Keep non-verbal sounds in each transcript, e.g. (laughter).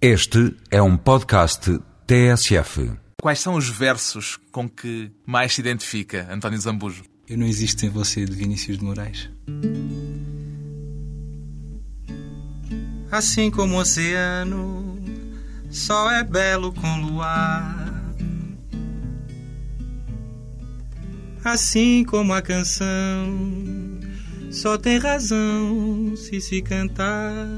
Este é um podcast TSF. Quais são os versos com que mais se identifica António Zambujo? Eu não existo sem você, de Vinícius de Moraes. Assim como o oceano só é belo com luar. Assim como a canção só tem razão se se cantar.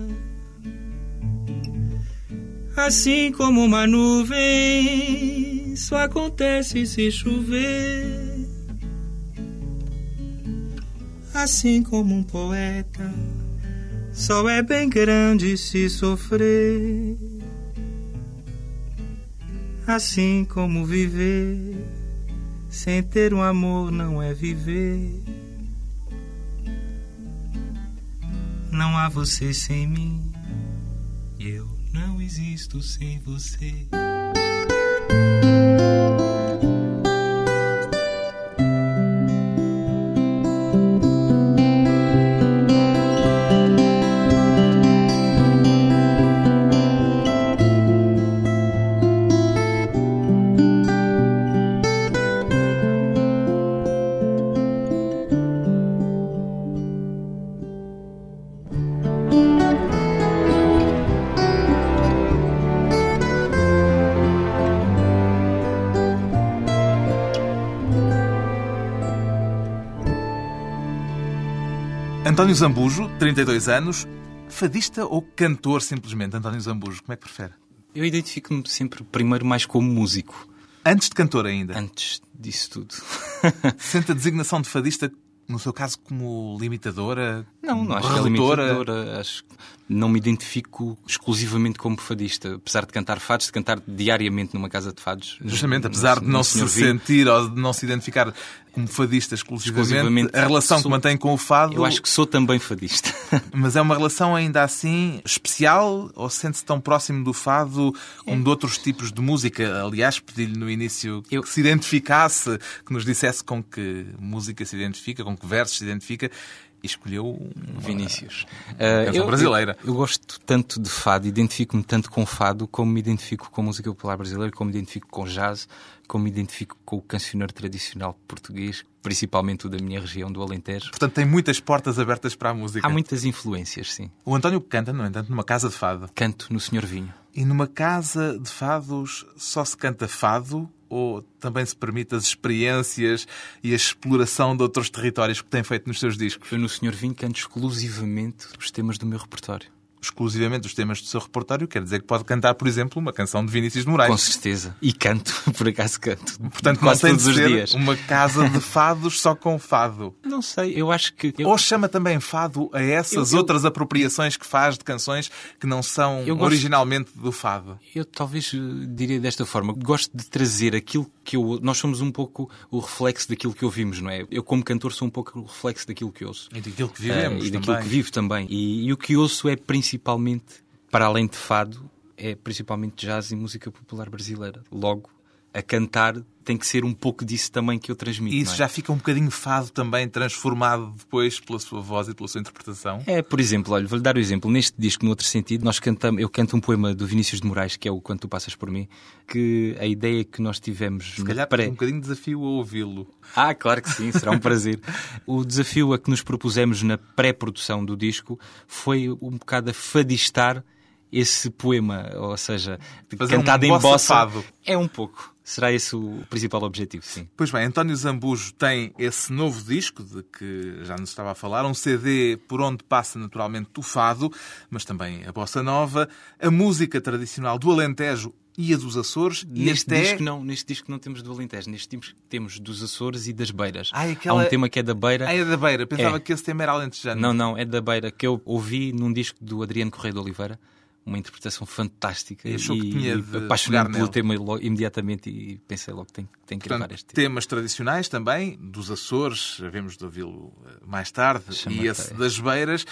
Assim como uma nuvem só acontece se chover. Assim como um poeta só é bem grande se sofrer. Assim como viver sem ter um amor não é viver. Não há você sem mim, eu não existo sem você. António Zambujo, 32 anos, fadista ou cantor simplesmente? António Zambujo, como é que prefere? Eu identifico-me sempre primeiro mais como músico, Antes de cantor ainda. antes disso tudo. Sente a designação de fadista, no seu caso, como limitadora? Não, não acho que é redutora? limitadora. Acho que não me identifico exclusivamente como fadista. Apesar de cantar fados, de cantar diariamente numa casa de fados. Justamente, no- apesar de no não se sentir ou de não se identificar como fadista exclusivamente, Exclusivamente, a relação que sou- mantém com o fado, Eu acho que sou também fadista. (laughs) mas é uma relação ainda assim especial ou sente-se tão próximo do fado como de outros tipos de música? Aliás, pedi-lhe no início Eu- que se identificasse, que nos dissesse com que música se identifica, com que versos se identifica, e escolheu um Vinícius. canção brasileira. Eu, eu gosto tanto de fado, identifico-me tanto com fado, como me identifico com a música popular brasileira, como me identifico com jazz, como me identifico com o cancioneiro tradicional português, principalmente o da minha região, do Alentejo. Portanto, tem muitas portas abertas para a música. Há muitas influências, sim. O António canta, no entanto, numa casa de fado. Canto no Senhor Vinho. E numa casa de fados só se canta fado ou também se permite as experiências e a exploração de outros territórios que tem feito nos seus discos? Eu no Senhor Vinho canto exclusivamente os temas do meu repertório. Exclusivamente os temas do seu repertório, quer dizer que pode cantar, por exemplo, uma canção de Vinícius de Moraes. Com certeza. E canto, (laughs) por acaso canto. Portanto, quase não tem todos de os ser dias. uma casa de (laughs) fados só com fado. Não sei, eu acho que. eu- Ou chama também fado a essas Eu- eu- outras apropriações que faz de canções que não são gosto- originalmente do fado. Eu talvez eh, diria desta forma. Gosto de trazer aquilo que eu. Nós somos um pouco o reflexo daquilo que ouvimos, não é? Eu, como cantor, sou um pouco o reflexo daquilo que ouço. E daquilo que Eh, vivemos e daquilo também. que vivo também. E, e o que ouço é principalmente, para além de fado, é principalmente jazz e música popular brasileira. Logo, a cantar tem que ser um pouco disso também que eu transmito. E isso é? já fica um bocadinho fado também, transformado depois pela sua voz e pela sua interpretação. É, por exemplo, olha, vou-lhe dar o exemplo. Neste disco, no outro sentido, nós cantamos, eu canto um poema do Vinícius de Moraes, que é o Quando Tu Passas Por Mim, que a ideia que nós tivemos Se calhar pré... um bocadinho de desafio a ouvi-lo. Ah, claro que sim, será um (laughs) prazer. o desafio a que nos propusemos na pré-produção do disco foi um bocado a fadistar esse poema, ou seja, Fazer um cantado em bossa. É um pouco. Será esse o principal objetivo, sim. Pois bem, António Zambujo tem esse novo disco de que já nos estava a falar, um CD por onde passa naturalmente o fado, mas também a bossa nova, a música tradicional do Alentejo e a dos Açores. e Neste até... disco, não, neste disco não temos do Alentejo, neste disco temos dos Açores e das Beiras. Ah, aquela- Há um tema que é da Beira. Ah, é da Beira. Pensava É. que esse tema era alentejano. Não, não, é da Beira, que eu ouvi num disco do Adriano Correia de Oliveira, uma interpretação fantástica. E achou que tinha de apaixonei-me pegar pelo tema imediatamente e pensei logo que tenho, tenho que gravar este tema. temas tradicionais também, dos Açores, havemos de ouvi-lo eh, mais tarde, e esse das Beiras,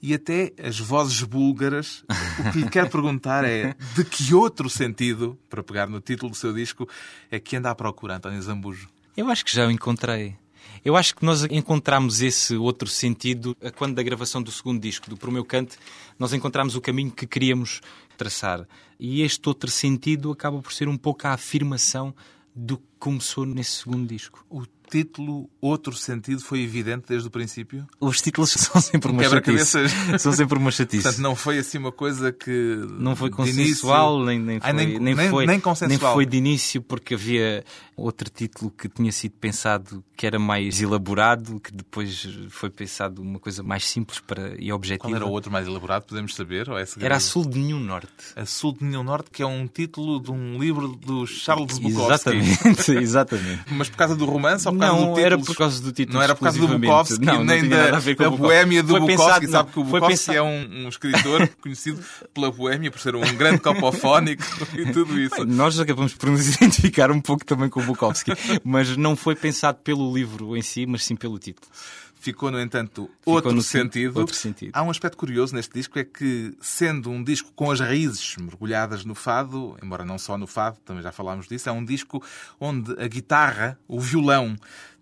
e até as vozes búlgaras. O que lhe quero perguntar é de que outro sentido, para pegar no título do seu disco, é que anda à procura, António Zambujo? Eu acho que já o encontrei. Eu acho que nós encontramos esse outro sentido quando da gravação do segundo disco, do Pro Meu Cante, nós encontramos o caminho que queríamos traçar. E este outro sentido acaba por ser um pouco a afirmação do que começou nesse segundo disco. O título, outro sentido, foi evidente desde o princípio? Os títulos (laughs) são sempre uma chatice. São sempre uma chatice. Portanto, não foi assim uma coisa que... Não foi consensual, início... nem, nem, foi, Ai, nem, nem, foi, nem, consensual. nem foi de início, porque havia outro título que tinha sido pensado que era mais elaborado, que depois foi pensado uma coisa mais simples para, e objetiva. Qual era o outro mais elaborado, podemos saber? Ou é era A Sul de Nenhum Norte. A Sul de Nenhum Norte, que é um título de um livro do Charles Bukowski. Exatamente, (laughs) exatamente. Mas por causa do romance ou por não, título? era por causa do título Não era por causa do Bukowski, não, nem não da, da boémia do foi Bukowski. Pensado, Sabe que o Bukowski pensado... é um, um, escritor (laughs) conhecido pela boémia, por ser um grande copofónico (laughs) e tudo isso. Bem, nós acabamos por nos (laughs) identificar um pouco também com o Bukowski, mas não foi pensado pelo livro em si, mas sim pelo título. Ficou, no entanto, outro, no sentido. outro sentido. Há um aspecto curioso neste disco, é que, sendo um disco com as raízes mergulhadas no fado, embora não só no fado, também já falámos disso, é um disco onde a guitarra, o violão,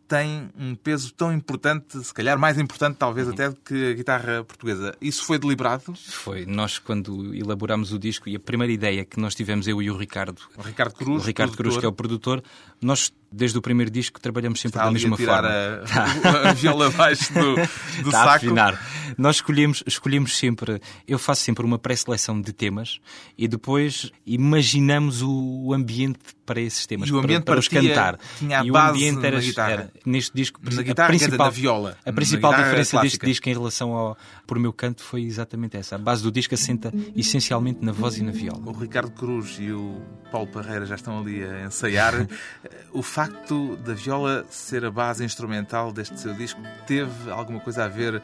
tem um peso tão importante, se calhar mais importante talvez uhum. até do que a guitarra portuguesa. Isso foi deliberado? Foi. Nós, quando elaborámos o disco, e a primeira ideia que nós tivemos, eu e o Ricardo, o Ricardo Cruz, o Ricardo Cruz que é o produtor, nós desde o primeiro disco trabalhamos sempre Está da mesma forma. A, (laughs) a viola abaixo do, (laughs) do Está saco. A afinar. Nós escolhemos, escolhemos sempre, eu faço sempre uma pré-seleção de temas e depois imaginamos o ambiente para esses temas, e o ambiente para, para os cantar. Tinha e o ambiente era, era, neste disco na guitarra, a principal, viola. A principal diferença deste disco em relação ao por meu canto foi exatamente essa. A base do disco assenta essencialmente na voz e na viola. O Ricardo Cruz e o Paulo Parreira já estão ali a ensaiar. (laughs) o facto da viola ser a base instrumental deste seu disco teve alguma coisa a ver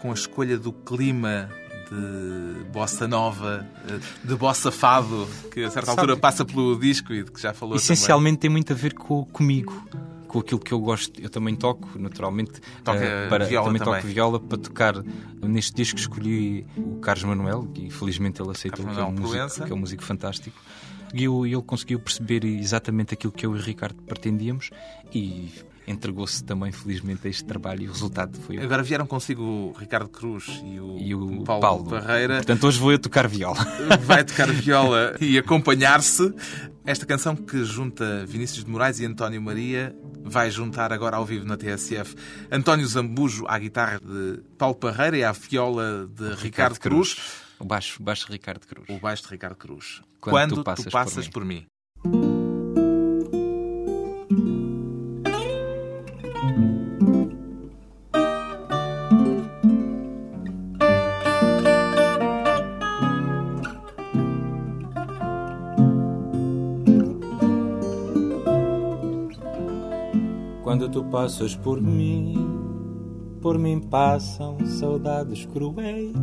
com a escolha do clima de bossa nova, eh, de bossa fado, que a certa Sabe, altura passa pelo disco e de que já falou Essencialmente também. tem muito a ver com, comigo com aquilo que eu gosto. Eu também toco, naturalmente. Toca uh, para, viola também, também toco viola para tocar. Neste disco escolhi o Carlos Manuel, que felizmente ele aceitou, que é, um músico, que é um músico fantástico. E ele conseguiu perceber exatamente aquilo que eu e o Ricardo pretendíamos e entregou-se também, felizmente, a este trabalho e o resultado foi. Agora vieram consigo o Ricardo Cruz e o, e o Paulo, Paulo Barreira. Portanto, hoje vou eu tocar viola. (laughs) Vai tocar viola e acompanhar-se. Esta canção que junta Vinícius de Moraes e António Maria vai juntar agora ao vivo na TSF António Zambujo à guitarra de Paulo Parreira e à viola de Ricardo, Ricardo Cruz. Cruz. O baixo, baixo Ricardo Cruz. O baixo de Ricardo Cruz. Quando, Quando tu passas, tu passas por mim. Por mim. Quando tu passas por mim, por mim passam saudades cruéis.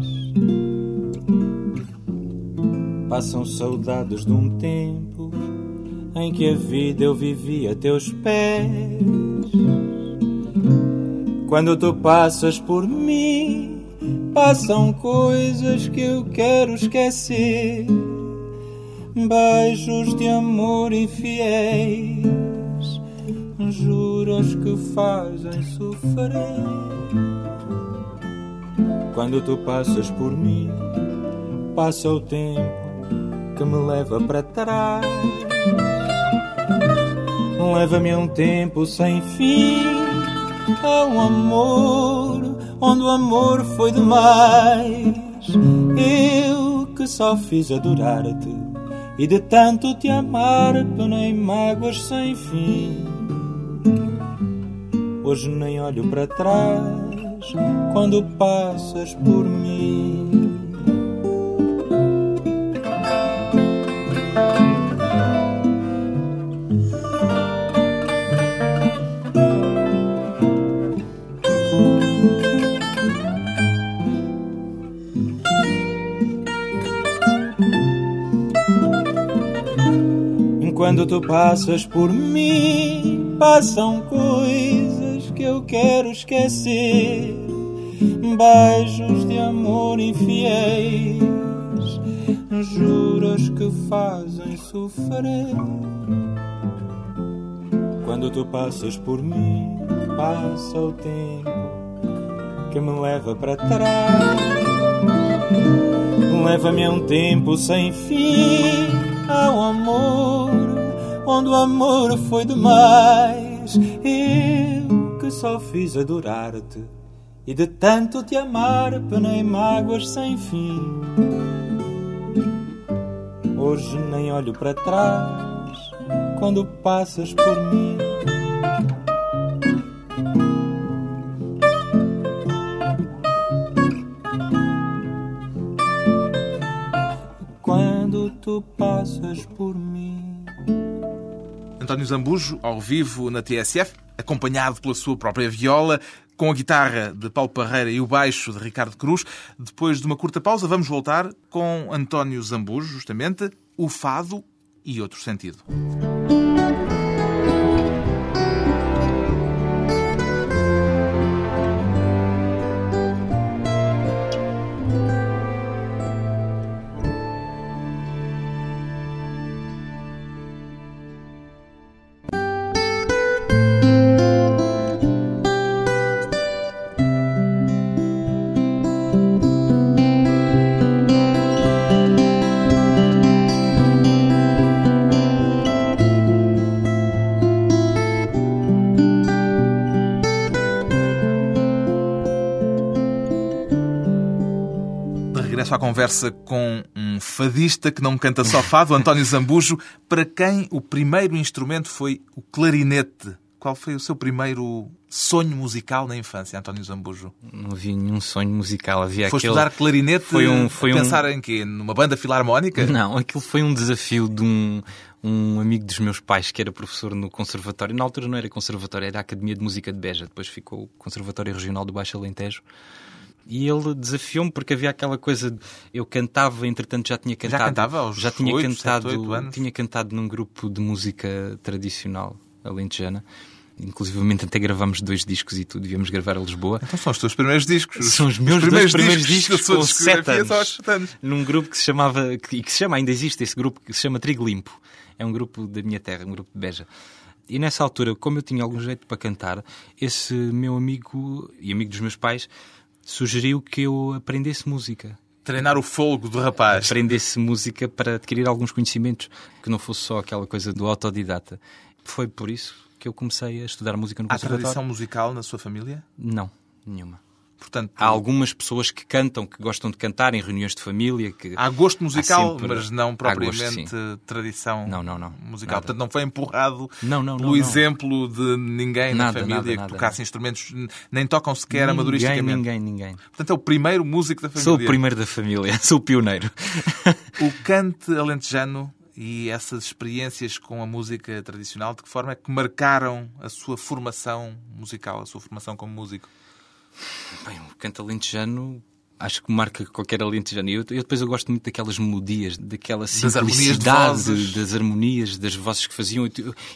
Passam saudades de um tempo em que a vida eu vivia a teus pés. Quando tu passas por mim, passam coisas que eu quero esquecer. Beijos de amor infiéis, juros que fazem sofrer. Quando tu passas por mim, passa o tempo que me leva para trás. Leva-me a um tempo sem fim, a um amor onde o amor foi demais. Eu que só fiz adorar-te e de tanto te amar penei mágoas sem fim. Hoje nem olho para trás quando passas por mim. Quando tu passas por mim, passam coisas quero esquecer. Beijos de amor infiéis, juras que fazem sofrer. Quando tu passas por mim, passa o tempo que me leva para trás Leva-me a um tempo sem fim, ao amor, onde o amor foi demais. Só fiz adorar-te e de tanto te amar penei mágoas sem fim. Hoje nem olho para trás quando passas por mim. Quando tu passas por mim. António Zambujo, ao vivo na TSF, acompanhado pela sua própria viola, com a guitarra de Paulo Parreira e o baixo de Ricardo Cruz. Depois de uma curta pausa, vamos voltar com António Zambujo, justamente, o fado e outro sentido. Regresso à conversa com um fadista que não canta só fado, António Zambujo, para quem o primeiro instrumento foi o clarinete. Qual foi o seu primeiro sonho musical na infância, António Zambujo? Não havia nenhum sonho musical. Havia Foste aquele... estudar clarinete foi um, foi pensar um... em quê? Numa banda filarmónica? Não, aquilo foi um desafio de um, um amigo dos meus pais que era professor no conservatório. Na altura não era conservatório, era a Academia de Música de Beja. Depois ficou o Conservatório Regional do Baixo Alentejo. E ele desafiou-me porque havia aquela coisa. Eu cantava, entretanto já tinha cantado. Já cantava aos Já tinha 8, cantado. 7, 8 anos? Tinha cantado num grupo de música tradicional alentejana. Inclusivamente até gravamos dois discos e tudo, devíamos gravar a Lisboa. Então são os teus primeiros discos. São os meus dois primeiros discos da sua com sete anos. aos anos. Num grupo que se chamava, e que se chama, ainda existe esse grupo, que se chama Trigo Limpo. É um grupo da minha terra, um grupo de Beja. E nessa altura, como eu tinha algum jeito para cantar, esse meu amigo e amigo dos meus pais sugeriu que eu aprendesse música. Treinar o fogo do rapaz. Aprendesse música para adquirir alguns conhecimentos, que não fosse só aquela coisa do autodidata. Foi por isso que eu comecei a estudar música no Há conservatório. tradição musical na sua família? Não, nenhuma. Portanto, Há algumas pessoas que cantam, que gostam de cantar em reuniões de família. Que... há gosto musical, sempre- mas não há propriamente gosto, tradição Não, não, não. musical. Nada. Portanto, não foi empurrado Não, não, pelo não, exemplo de ninguém na Nada, família nada, que tocasse instrumentos, nem tocam sequer ninguém, amadoristicamente. ninguém, ninguém. Portanto, é o primeiro músico da família. Sou o primeiro da família, (laughs) sou o pioneiro. O cante alentejano e essas experiências com a música tradicional, de que forma é que marcaram a sua formação musical, a sua formação como músico? Bem, o canto alentejano acho que marca qualquer alentejano. E eu, eu depois eu gosto muito daquelas melodias, daquela Das harmonias simplicidade, das harmonias, das vozes que faziam.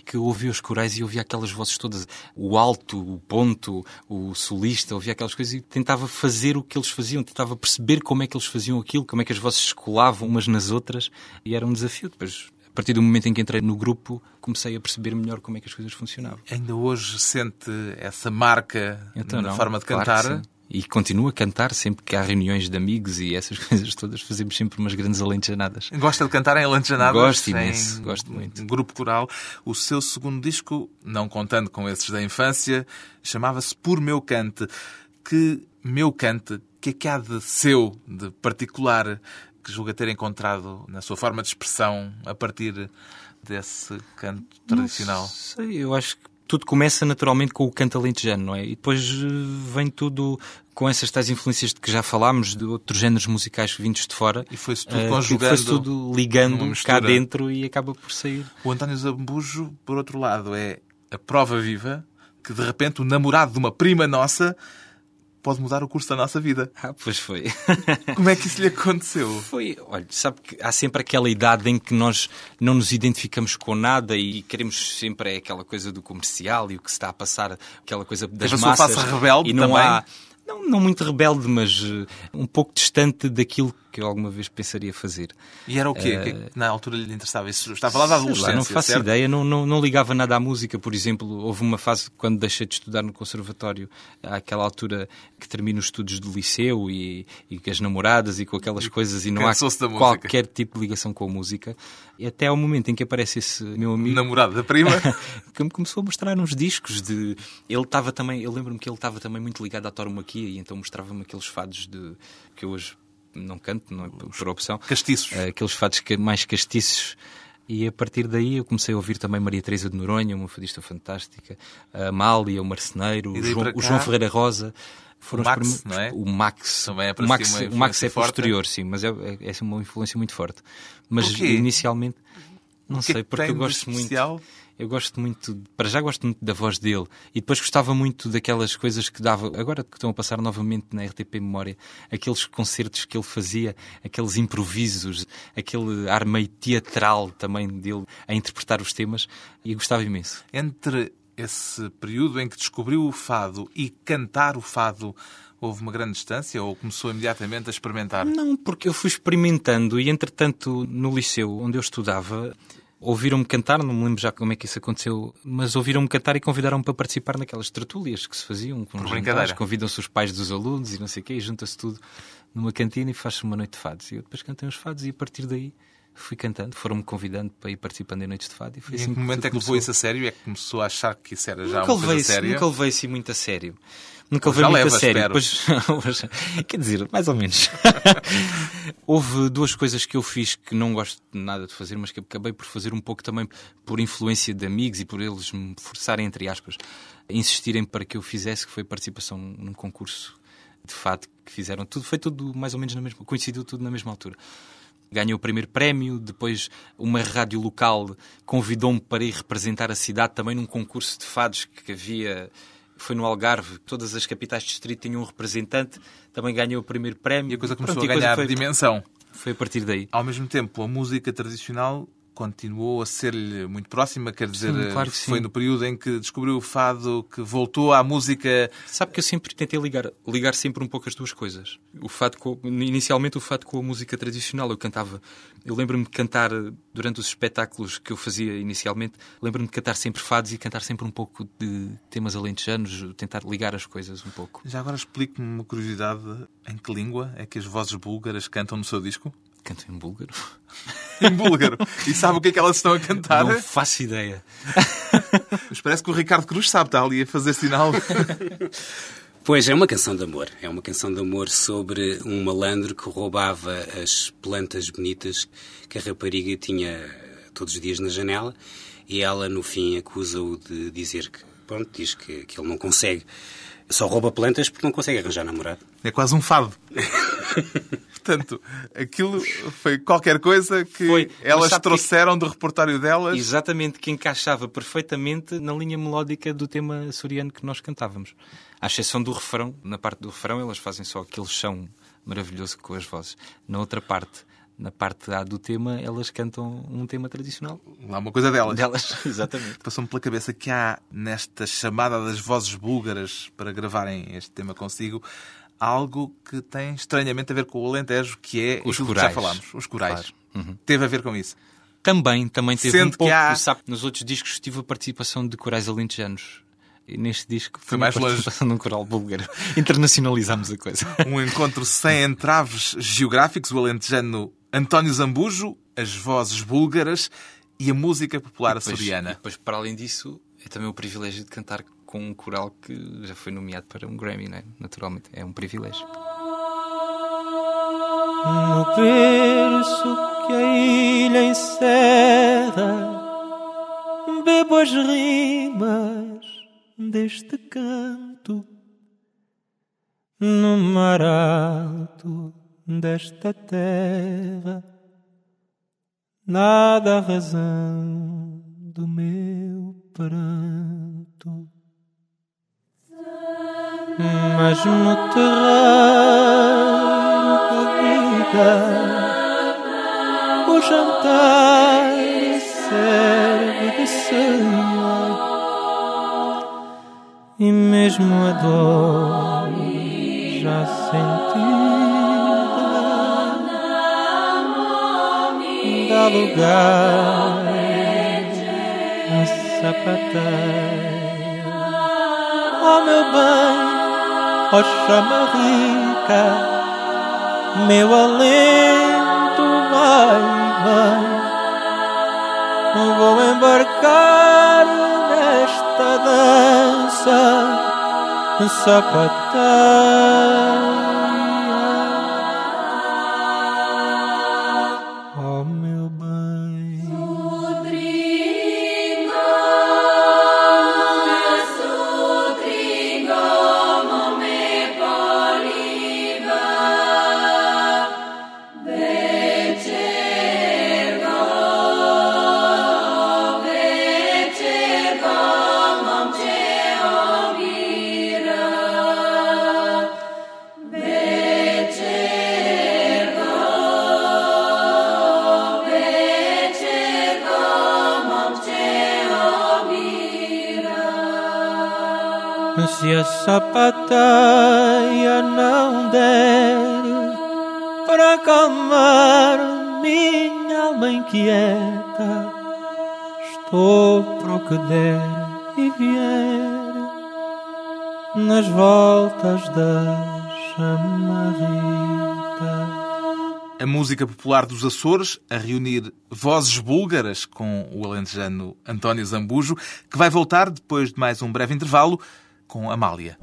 Que eu ouvia os corais e ouvia aquelas vozes todas, o alto, o ponto, o solista, ouvia aquelas coisas e tentava fazer o que eles faziam, tentava perceber como é que eles faziam aquilo, como é que as vozes se colavam umas nas outras e era um desafio. Depois, a partir do momento em que entrei no grupo, comecei a perceber melhor como é que as coisas funcionavam. Ainda hoje sente essa marca Então, na não, forma de claro cantar? E continuo a cantar sempre que há reuniões de amigos e essas (laughs) coisas todas, fazemos sempre umas grandes alentejanadas. Gosta de cantar em Alentejanadas? Gosto imenso, gosto muito. Um grupo coral. O seu segundo disco, não contando com esses da infância, chamava-se Por Meu Cante. Que meu cante, que é que há de seu, de particular, que julga ter encontrado na sua forma de expressão a partir desse canto tradicional? Não sei, eu acho que tudo começa naturalmente com o canto alentejano, não é? E depois eh, vem tudo com essas tais influências de que já falámos, de outros géneros musicais vindos de fora. E foi-se tudo eh, conjugando Foi-se tudo ligando cá dentro e acaba por sair. O António Zambujo, por outro lado, é a prova viva que, de repente, o namorado de uma prima nossa pode mudar o curso da nossa vida. Ah, pois foi. (laughs) Como é que isso lhe aconteceu? Foi, olha, sabe que há sempre aquela idade em que nós não nos identificamos com nada e queremos sempre é aquela coisa do comercial e o que se está a passar, aquela coisa das Teve a sua massas. face rebelde e não também? há não, não muito rebelde, mas uh, um pouco distante daquilo que eu alguma vez pensaria fazer. E era o quê? Uh, que, na altura lhe interessava? Isso estava lá da adolescência, lá, Não faço certo? ideia, não, não, não, ligava nada à música, por exemplo. Houve uma fase quando deixei de estudar no conservatório, àquela altura que termino os estudos do liceu e, e com as namoradas e com aquelas coisas e não há qualquer tipo de ligação com a música. E até ao momento em que aparece esse meu amigo... Namorado da prima? (laughs) que me começou a mostrar uns discos de... Ele estava também... Eu lembro-me que ele estava também muito ligado à e então mostrava-me aqueles fados de... que eu hoje não canto, não é por opção. Castiços. Uh, aqueles fados mais castiços. E a partir daí eu comecei a ouvir também Maria Teresa de Noronha, uma fadista fantástica, a Amália, o Marceneiro, o João, o João, Ferreira Rosa. Foram o Max, não é? O Max. Também é o Max, o Max é posterior, sim, mas é, é, é uma influência muito forte. Mas inicialmente, não sei, porque eu gosto muito eu gosto muito, para já gosto muito da voz dele e depois gostava muito daquelas coisas que dava, agora que estão a passar novamente na RTP Memória, aqueles concertos que ele fazia, aqueles improvisos, aquele ar meio teatral também dele a interpretar os temas e gostava imenso. Entre esse período em que descobriu o fado e cantar o fado, houve uma grande distância ou começou imediatamente a experimentar? Não, porque eu fui experimentando e, entretanto, no liceu onde eu estudava, ouviram-me cantar, não me lembro já como é que isso aconteceu, mas ouviram-me cantar e convidaram-me para participar naquelas tertúlias que se faziam com os convidam-se os pais dos alunos e não sei o quê, e junta-se tudo numa cantina e faz-se uma noite de fados. E eu depois cantei uns fados e a partir daí fui cantando, foram-me convidando para ir participando em noites de fado. E, foi e assim em que momento é que levou isso a sério? É que começou a achar que isso era já nunca uma coisa séria? Nunca levei isso muito a sério. Nunca levei muito leva, a sério. Depois, (laughs) quer dizer, mais ou menos. (laughs) Houve duas coisas que eu fiz que não gosto nada de fazer, mas que acabei por fazer um pouco também por influência de amigos e por eles me forçarem, entre aspas, a insistirem para que eu fizesse, que foi participação num concurso de fado que fizeram. Tudo, foi tudo mais ou menos na mesma, coincidiu tudo na mesma altura ganhou o primeiro prémio. Depois, uma rádio local convidou-me para ir representar a cidade também num concurso de fados que havia. Foi no Algarve, todas as capitais de distrito tinham um representante, também ganhou o primeiro prémio. E a coisa começou Pronto, a ganhar foi, dimensão. Foi a partir daí. Ao mesmo tempo, a música tradicional continuou a ser-lhe muito próxima, quer dizer, sim, claro foi no período em que descobriu o fado que voltou à música. Sabe que eu sempre tentei ligar, ligar sempre um pouco as duas coisas. O fado com, inicialmente o fado com a música tradicional, eu cantava. Eu lembro-me de cantar durante os espetáculos que eu fazia inicialmente, lembro-me de cantar sempre fados e cantar sempre um pouco de temas alentejanos, tentar ligar as coisas um pouco. Já agora explique-me uma curiosidade, em que língua é que as vozes búlgaras cantam no seu disco? Canto em búlgaro. (laughs) em búlgaro. E sabe o que é que elas estão a cantar? Não faço ideia. Mas (laughs) parece que o Ricardo Cruz sabe, está ali a fazer sinal. (laughs) Pois, é uma canção de amor. É uma canção de amor sobre um malandro que roubava as plantas bonitas que a rapariga tinha todos os dias na janela e ela, no fim, acusa-o de dizer que, pronto, diz que, que ele não consegue. Só rouba plantas porque não consegue arranjar namorado. É quase um fado. Portanto, aquilo foi qualquer coisa que foi. elas trouxeram que... do repertório delas. Exatamente, que encaixava perfeitamente na linha melódica do tema soriano que nós cantávamos. À exceção do refrão, na parte do refrão elas fazem só aquele chão maravilhoso com as vozes. Na outra parte, na parte A do tema, elas cantam um tema tradicional. Lá uma coisa delas. Delas, (laughs) exatamente. Passou-me pela cabeça que há nesta chamada das vozes búlgaras para gravarem este tema consigo algo que tem estranhamente a ver com o Alentejo, que é os corais. que já falámos, os corais. Claro. Uhum. Teve a ver com isso? Também, também teve Sendo um pouco. Há... Sabe, nos outros discos tive a participação de corais alentejanos. E neste disco foi mais longe num coral búlgaro. (laughs) Internacionalizámos a coisa. Um encontro sem entraves geográficos, o alentejano António Zambujo, as vozes búlgaras e a música popular depois, açoriana. E depois, para além disso, é também o privilégio de cantar com um coral que já foi nomeado para um Grammy, né? naturalmente. É um privilégio. No berço que a ilha encerra, bebo as rimas deste canto. No mar alto desta terra, nada a razão do meu pranto. Mas no terreno da vida, o jantar serve de ceia e mesmo a dor sentida dá lugar a sapateia. Oh meu bem, chama rica, meu alento vai, vai. Vou embarcar nesta dança sapateia. Se a sapateia não der para acalmar minha alma inquieta, estou para o que der e vier nas voltas da chamarrita. A música popular dos Açores a reunir vozes búlgaras com o alentejano António Zambujo, que vai voltar depois de mais um breve intervalo com Amália.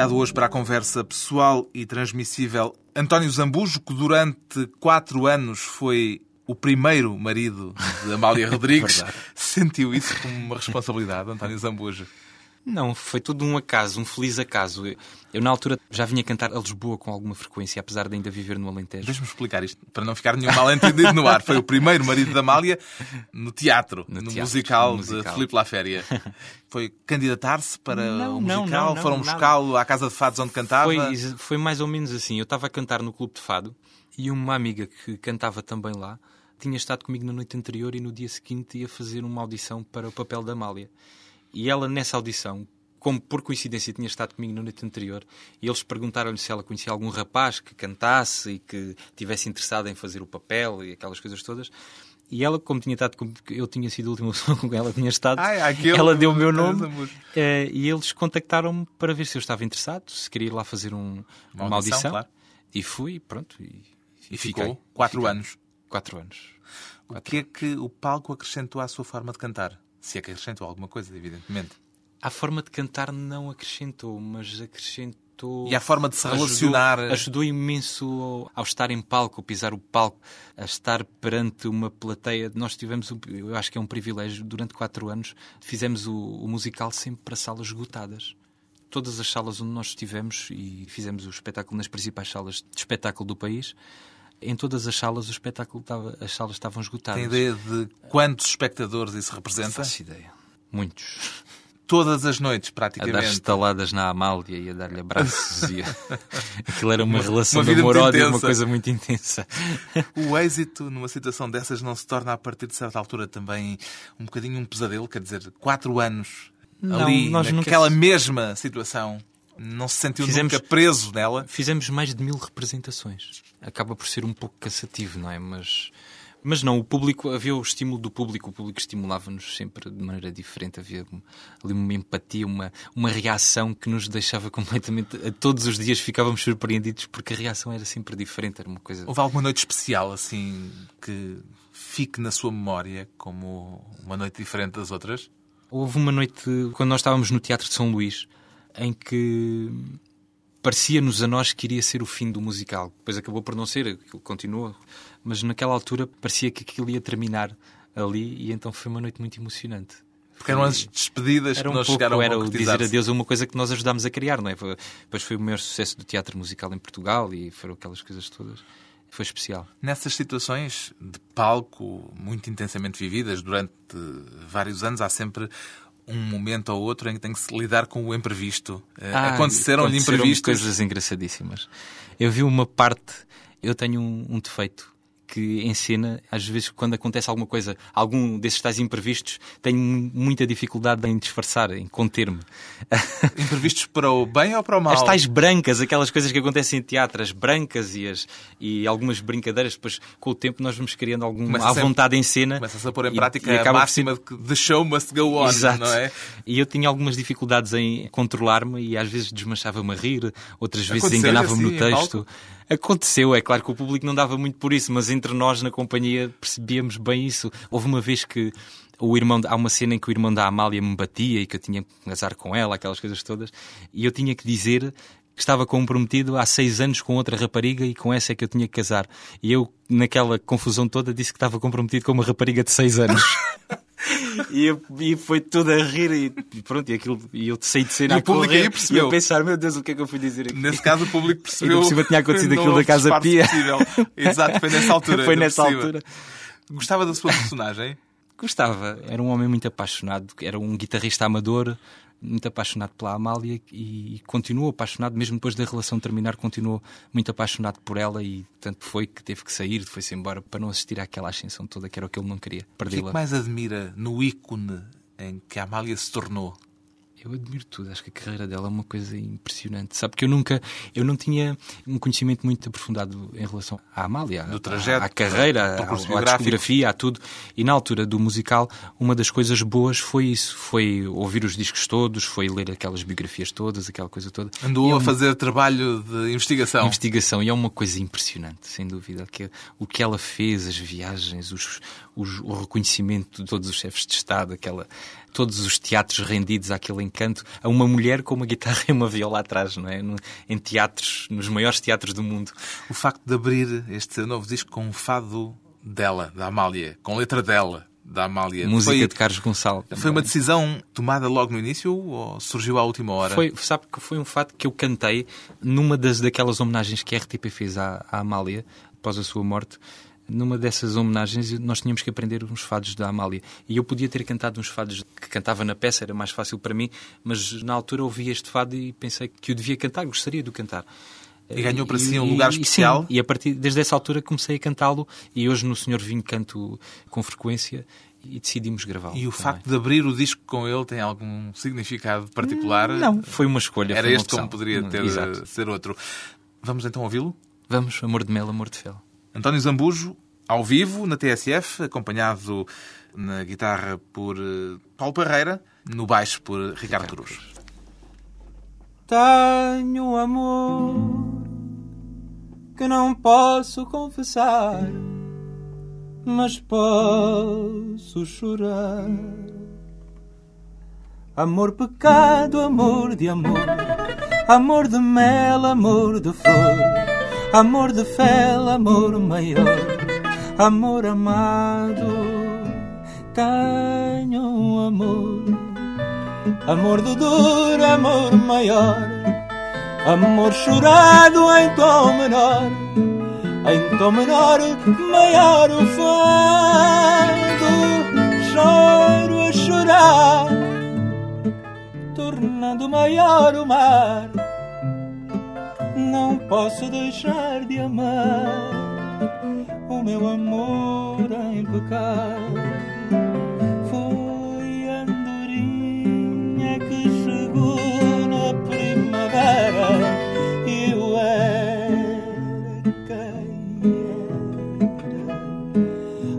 Convidado hoje para a conversa pessoal e transmissível, António Zambujo, que durante quatro anos foi o primeiro marido de Amália (laughs) Rodrigues. Sentiu isso como uma responsabilidade, António Zambujo? Não, foi tudo um acaso, um feliz acaso. Eu, eu, na altura, já vinha cantar a Lisboa com alguma frequência, apesar de ainda viver no Alentejo. Deixa-me explicar isto, para não ficar nenhum mal-entendido no ar. Foi o primeiro marido da Amália no teatro, no, no, teatro, musical, no musical, de Filipe Laféria. Foi candidatar-se para não, o musical? Não, não, Foram buscá-lo à Casa de Fados onde cantava? Foi, foi mais ou menos assim. Eu estava a cantar no Clube de Fado e uma amiga que cantava também lá tinha estado comigo na noite anterior e no dia seguinte ia fazer uma audição para o papel da Amália. E ela, nessa audição, como por coincidência tinha estado comigo na noite anterior, e eles perguntaram-lhe se ela conhecia algum rapaz que cantasse e que tivesse interessado em fazer o papel e aquelas coisas todas. E ela, como tinha estado com... eu tinha sido a última (laughs) pessoa com ela tinha estado, Ai, aquele... ela deu o meu nome eh, e eles contactaram-me para ver se eu estava interessado, se queria ir lá fazer um, uma, uma audição. audição claro. E fui, pronto. E, e ficou quatro fiquei. anos. Quatro anos. O que é que o palco acrescentou à sua forma de cantar? Se é acrescentou alguma coisa, evidentemente. A forma de cantar não acrescentou, mas acrescentou. E a forma de se relacionar. Ajudou, ajudou imenso ao, ao, estar em palco, ao pisar o palco, a estar perante uma plateia. Nós tivemos, eu acho que é um privilégio, durante quatro anos, fizemos o, o musical sempre para salas esgotadas. Todas as salas onde nós estivemos e fizemos o espetáculo nas principais salas de espetáculo do país, em todas as salas o espetáculo estava, as salas estavam esgotadas. Tem ideia de quantos espectadores isso representa? Faço ideia. Muitos. Todas as noites, praticamente. A dar estaladas na Amália e a dar-lhe abraços. e... (laughs) Aquilo era uma, uma relação uma de amor-ódio, uma coisa muito intensa. O êxito numa situação dessas não se torna, a partir de certa altura, também um bocadinho um pesadelo? Quer dizer, quatro anos não, ali, nós naquela nunca... mesma situação, não se sentiu fizemos, nunca preso nela? Fizemos mais de mil representações. Acaba por ser um pouco cansativo, não é? Mas, mas não, o público, havia o estímulo do público, o público estimulava-nos sempre de maneira diferente. Havia ali uma empatia, uma, uma reação que nos deixava (laughs) completamente. Todos os dias ficávamos surpreendidos porque a reação era sempre diferente. Era uma coisa. Houve alguma noite especial, assim, que fique na sua memória como uma noite diferente das outras? Houve uma noite, quando nós estávamos no Teatro de São Luís, em que parecia-nos a nós que iria ser o fim do musical. Depois acabou por não ser, aquilo continuou. Mas naquela altura parecia que aquilo ia terminar ali e então foi uma noite muito emocionante. Porque eram as despedidas era que um nós pouco, chegaram era a o dizer adeus a uma coisa que nós ajudámos a criar, não é? Foi- Depois foi o maior sucesso do teatro musical em Portugal e foram aquelas coisas todas. Foi especial. Nessas situações de palco muito intensamente vividas durante vários anos, há sempre um momento ou outro em que tem que se lidar com o imprevisto. Eh, Ah, Aconteceram-lhe aconteceram imprevistos. coisas engraçadíssimas. Eu vi uma parte, eu tenho um, um defeito que em cena, às vezes, quando acontece alguma coisa, algum desses tais imprevistos, tenho mu- muita dificuldade em disfarçar, em conter-me. (laughs) Imprevistos para o bem ou para o mal? As tais brancas, aquelas coisas que acontecem em teatro, as brancas e, as, e algumas brincadeiras, depois com o tempo nós vamos criando alguma à vontade em cena. Começa-se a pôr em e- prática e a por ser- máxima de que the show must go on, Exato. não é? E eu tinha algumas dificuldades em controlar-me e às vezes desmanchava-me a rir, outras vezes enganava-me assim, no texto. Aconteceu, é claro que o público não dava muito por isso, mas entre nós na companhia percebíamos bem isso. Houve uma vez que o irmão, há uma cena em que o irmão da Amália me batia e que eu tinha que casar com ela, aquelas coisas todas, e eu tinha que dizer que estava comprometido há seis anos com outra rapariga e com essa é que eu tinha que casar. E eu, naquela confusão toda, disse que estava comprometido com uma rapariga de seis anos. (laughs) (laughs) E, e foi tudo a rir e pronto, e, aquilo, e eu saí de cena E a o público correr, aí percebeu. E eu pensar, meu Deus, o que é que eu fui dizer aqui? Nesse caso, o público (laughs) percebeu. Por cima tinha (laughs) acontecido aquilo da Casa Pia. possível. Exato, foi nessa altura. Foi nessa altura. Gostava da sua personagem? Gostava, era um homem muito apaixonado, era um guitarrista amador, muito apaixonado pela Amália e continuou apaixonado, mesmo depois da relação terminar, continuou muito apaixonado por ela e tanto foi que teve que sair, foi-se embora para não assistir àquela ascensão toda que era o que ele não queria, O que é perdê-la. que mais admira no ícone em que a Amália se tornou? Eu admiro tudo, acho que a carreira dela é uma coisa impressionante. Sabe que eu nunca, eu não tinha um conhecimento muito aprofundado em relação à Amália, Do à- trajeto, à, carreira, à, percurso à biográfico. discografia, a tudo. E na altura do musical, uma das coisas boas foi isso, foi ouvir os discos todos, foi ler aquelas biografias todas, aquela coisa toda. Andou é a fazer trabalho de investigação. investigação e é uma coisa impressionante, sem dúvida. Que, o que ela fez, as viagens, os, os- o reconhecimento de todos os chefes de Estado, aquela, todos os teatros rendidos àquele encanto, a uma mulher com uma guitarra (laughs) e uma viola atrás, não é? No- em teatros, nos maiores teatros do mundo. O facto de abrir este novo disco com um fado dela, da Amália, com letra dela, da Amália. Música foi, de Carlos Gonçalves. foi uma decisão tomada logo no início ou surgiu à última hora? Foi, sabe que foi um fato que eu cantei numa das daquelas homenagens que a RTP fez à, à Amália após a sua morte. Numa dessas homenagens nós tínhamos que aprender uns fados da Amália e eu podia ter cantado uns fados que cantava na peça, era mais fácil para mim, mas na altura ouvi este fado e pensei que o devia cantar, gostaria de o cantar. E ganhou para si um lugar e- especial? Sim, e a partir desde essa altura comecei a cantá-lo e hoje no Senhor Vinho canto com frequência e decidimos gravá-lo. E o também. facto de abrir o disco com ele tem algum significado particular? Não, foi uma escolha. Era uma este como opção. poderia ter, Exato. ser outro. Vamos então ouvi-lo? Vamos, amor de mel, amor de fel. António Zambujo, ao vivo, na TSF, acompanhado na guitarra por eh, Paulo Parreira, no baixo por Ricardo Cruz. Tenho amor que não posso confessar, mas posso chorar. Amor, pecado, amor de amor, amor de mel, amor de flor, amor de fel, amor maior, amor amado. Tenho um amor. Amor de dor, amor maior. Amor chorado em tom menor. Em tom menor, maior o fado. Choro a chorar Tornando maior o mar. Não posso deixar de amar O meu amor em pecado foi a andorinha que chegou na primavera eu era quem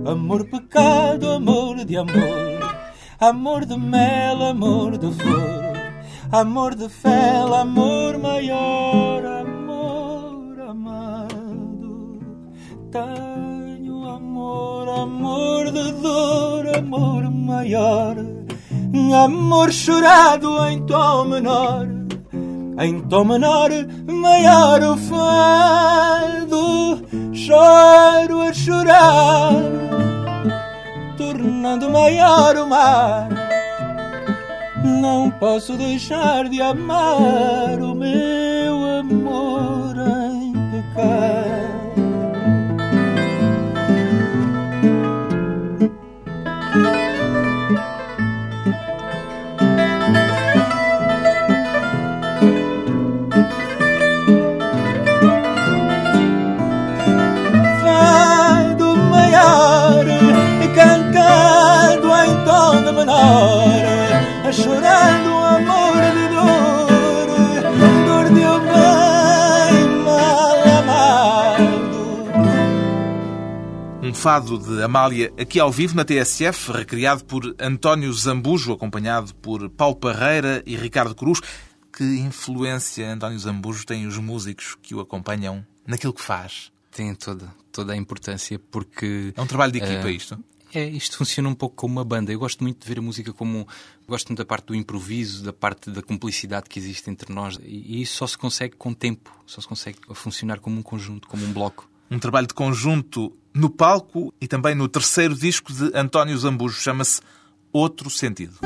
era. Amor, pecado, amor de amor, amor de mel, amor de flor, amor de fel, amor maior, amor amado. Amor, de dor, amor maior, amor chorado em tom menor, em tom menor, maior o fado, choro a chorar, tornando maior o mar. Não posso deixar de amar o meu amor em pecado. Chorando o amor de dor, dor de um bem mal amado. Um fado de Amália aqui ao vivo na TSF, recriado por António Zambujo, acompanhado por Paulo Parreira e Ricardo Cruz. Que influência António Zambujo tem os músicos que o acompanham naquilo que faz? Tem toda, toda a importância porque. É um trabalho de equipa eh, isto? É, isto (laughs) funciona um pouco como uma banda. Eu gosto muito de ver a música como. Gosto muito da parte do improviso, da parte da cumplicidade que existe entre nós. E, isso só se consegue com tempo. Só se consegue funcionar como um conjunto, como um bloco. Um trabalho de conjunto no palco e também no terceiro disco de António Zambujo. Chama-se Outro Sentido.